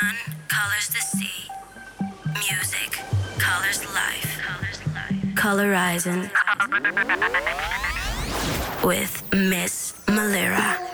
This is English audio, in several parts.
sun colors the sea. Music colors life. Colorizing with Miss Malira.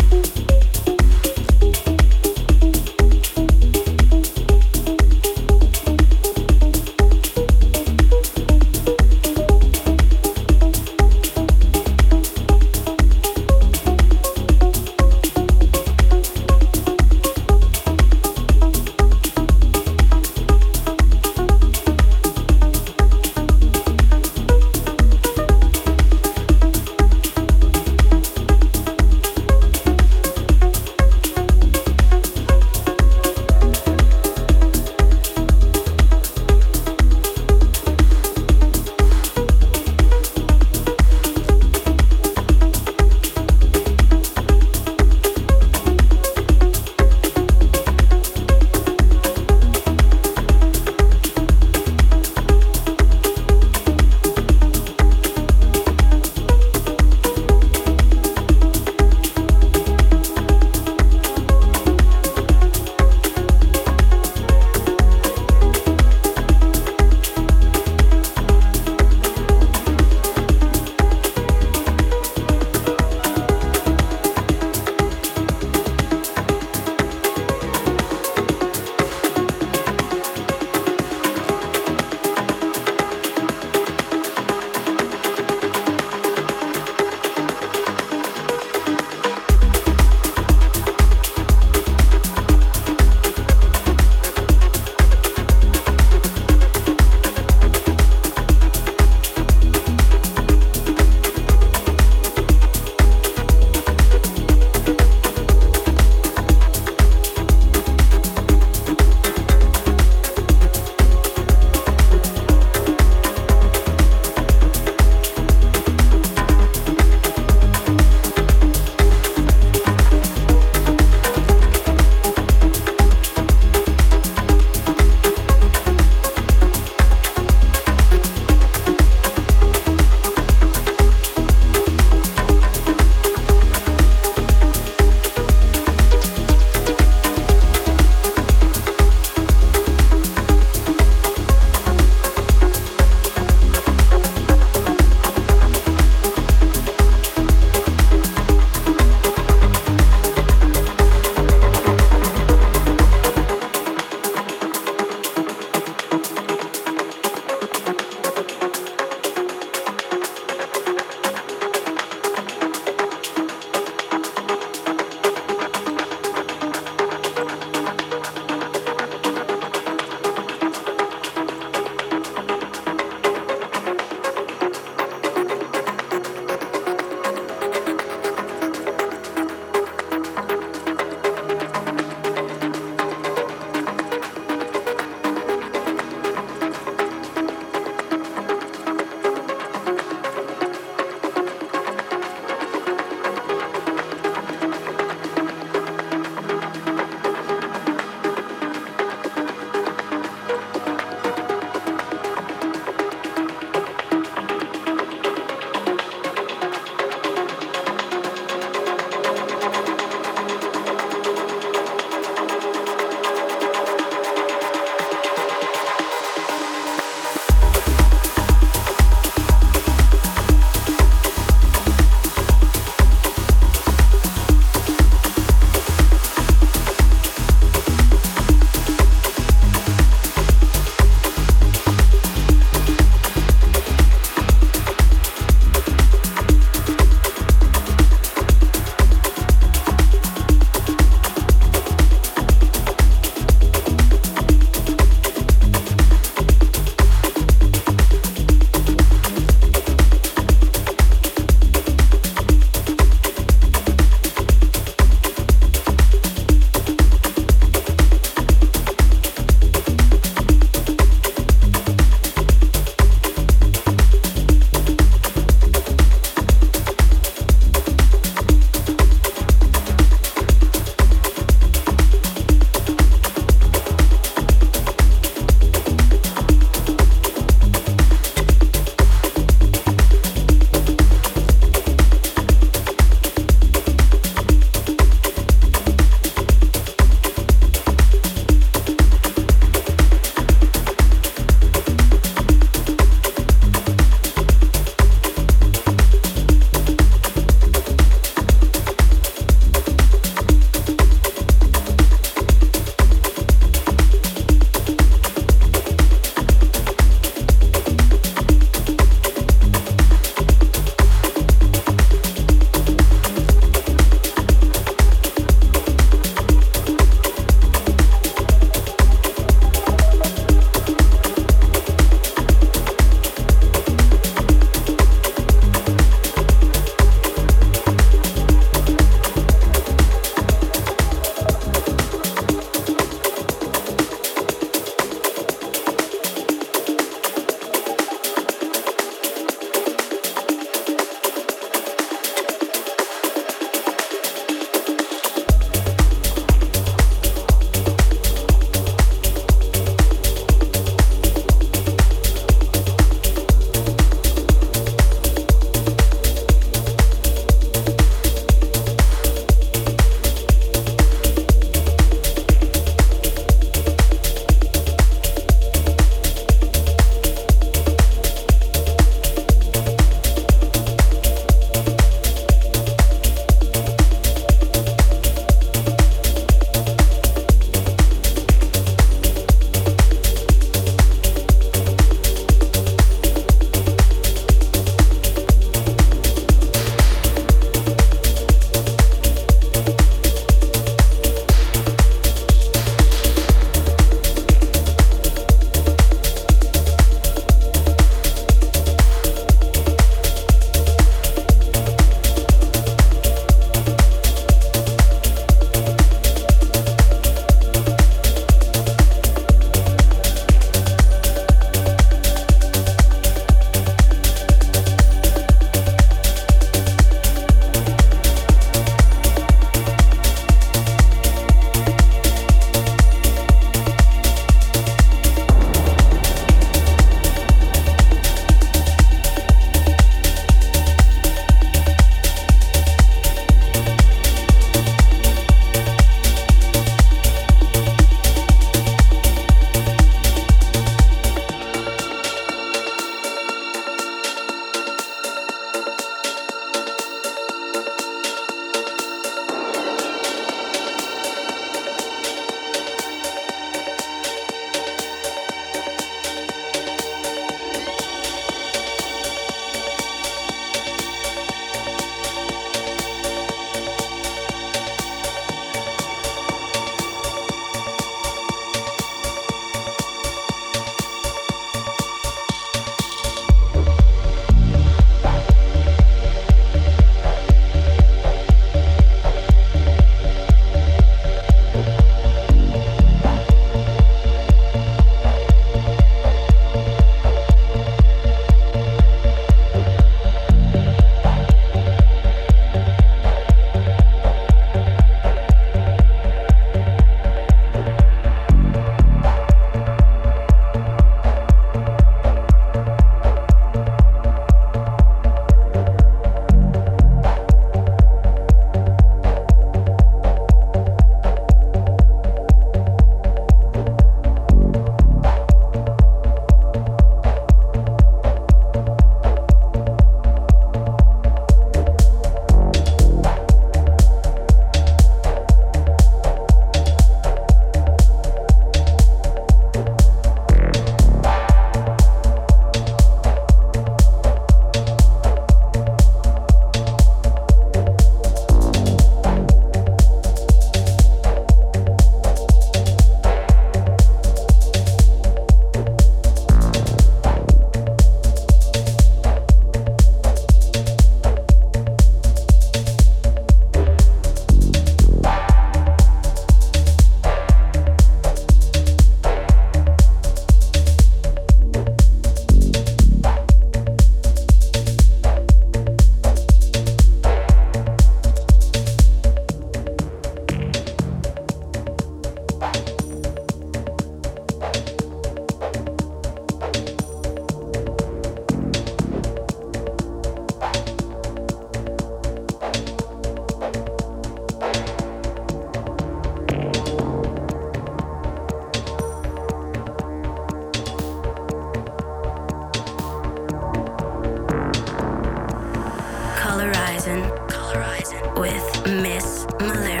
with Miss Malaria.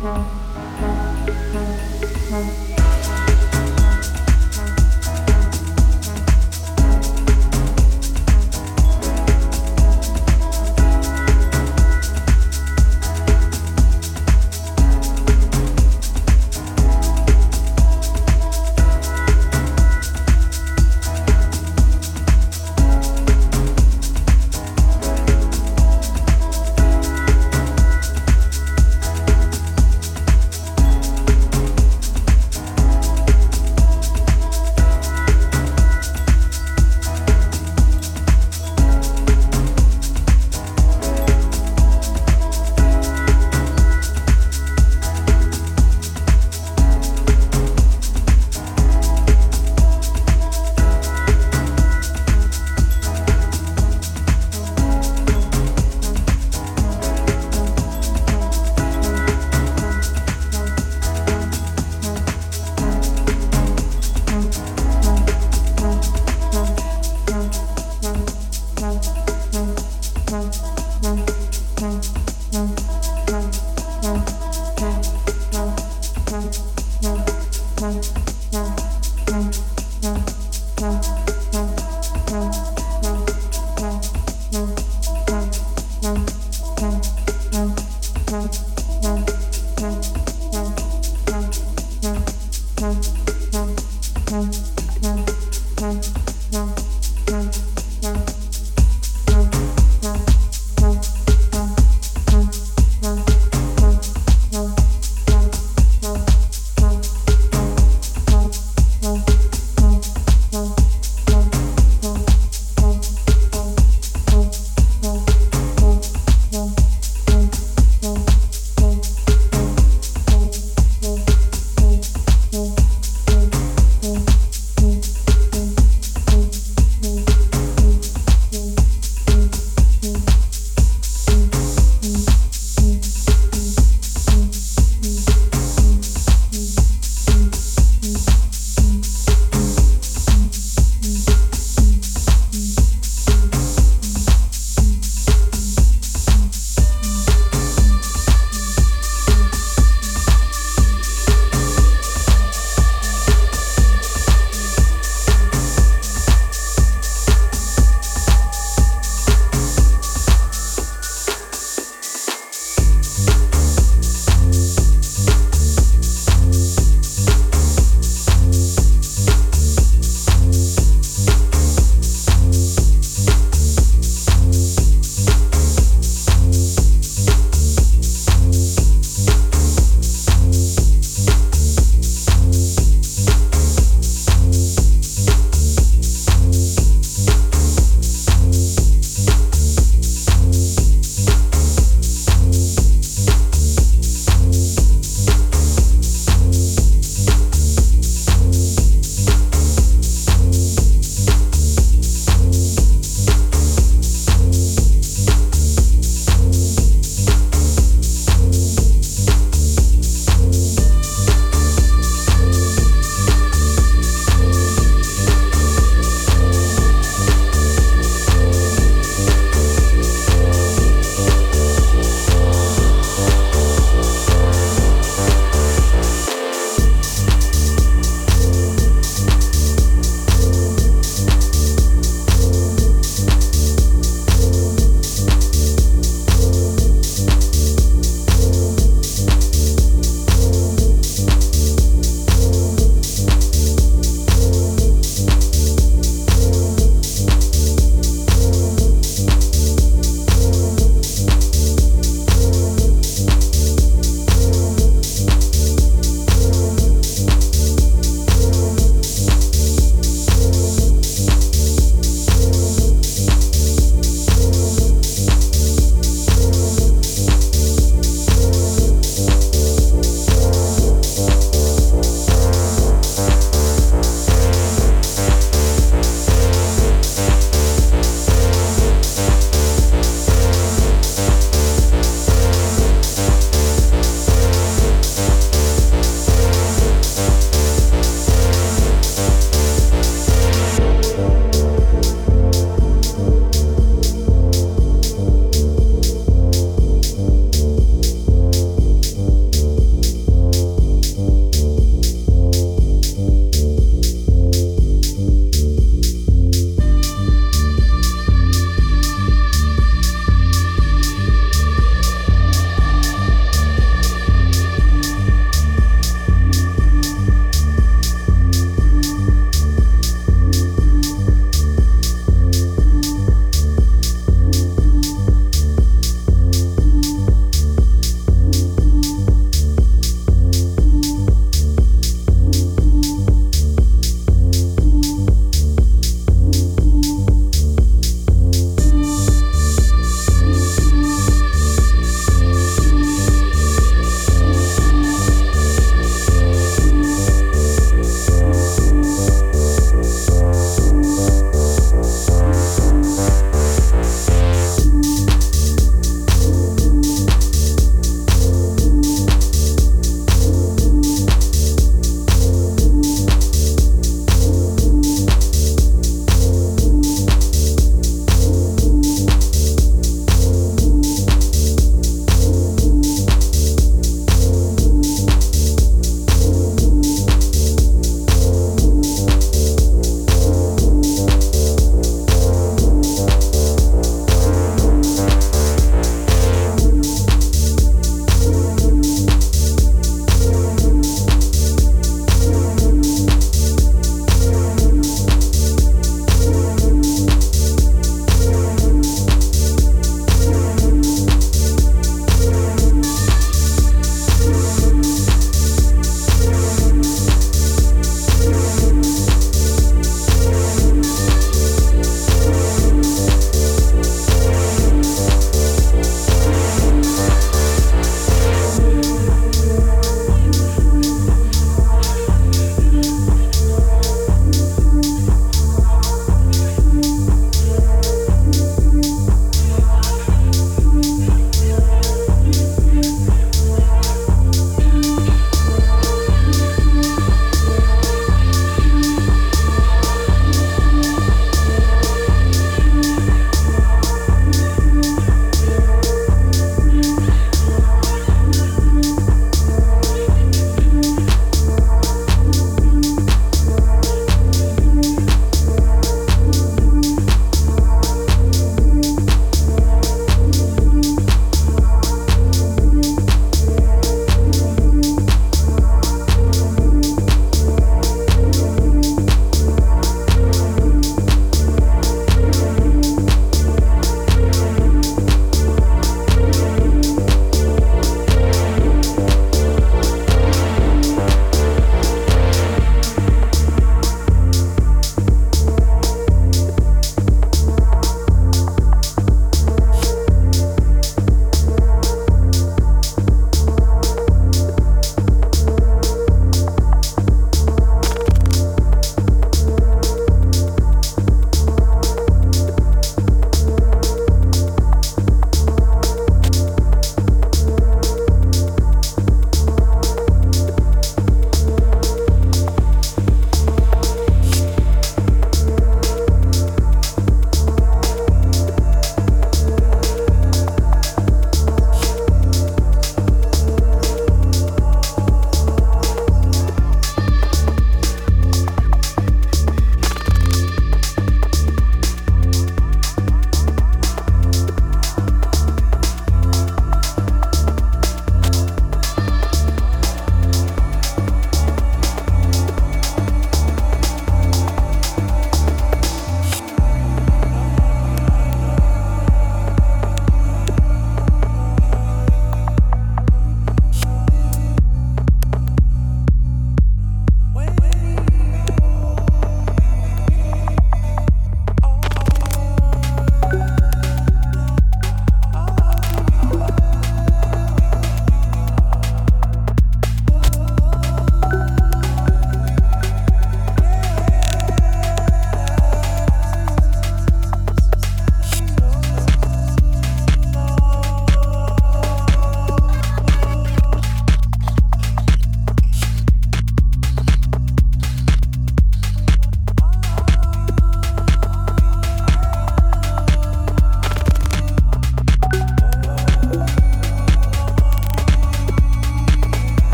Thank you.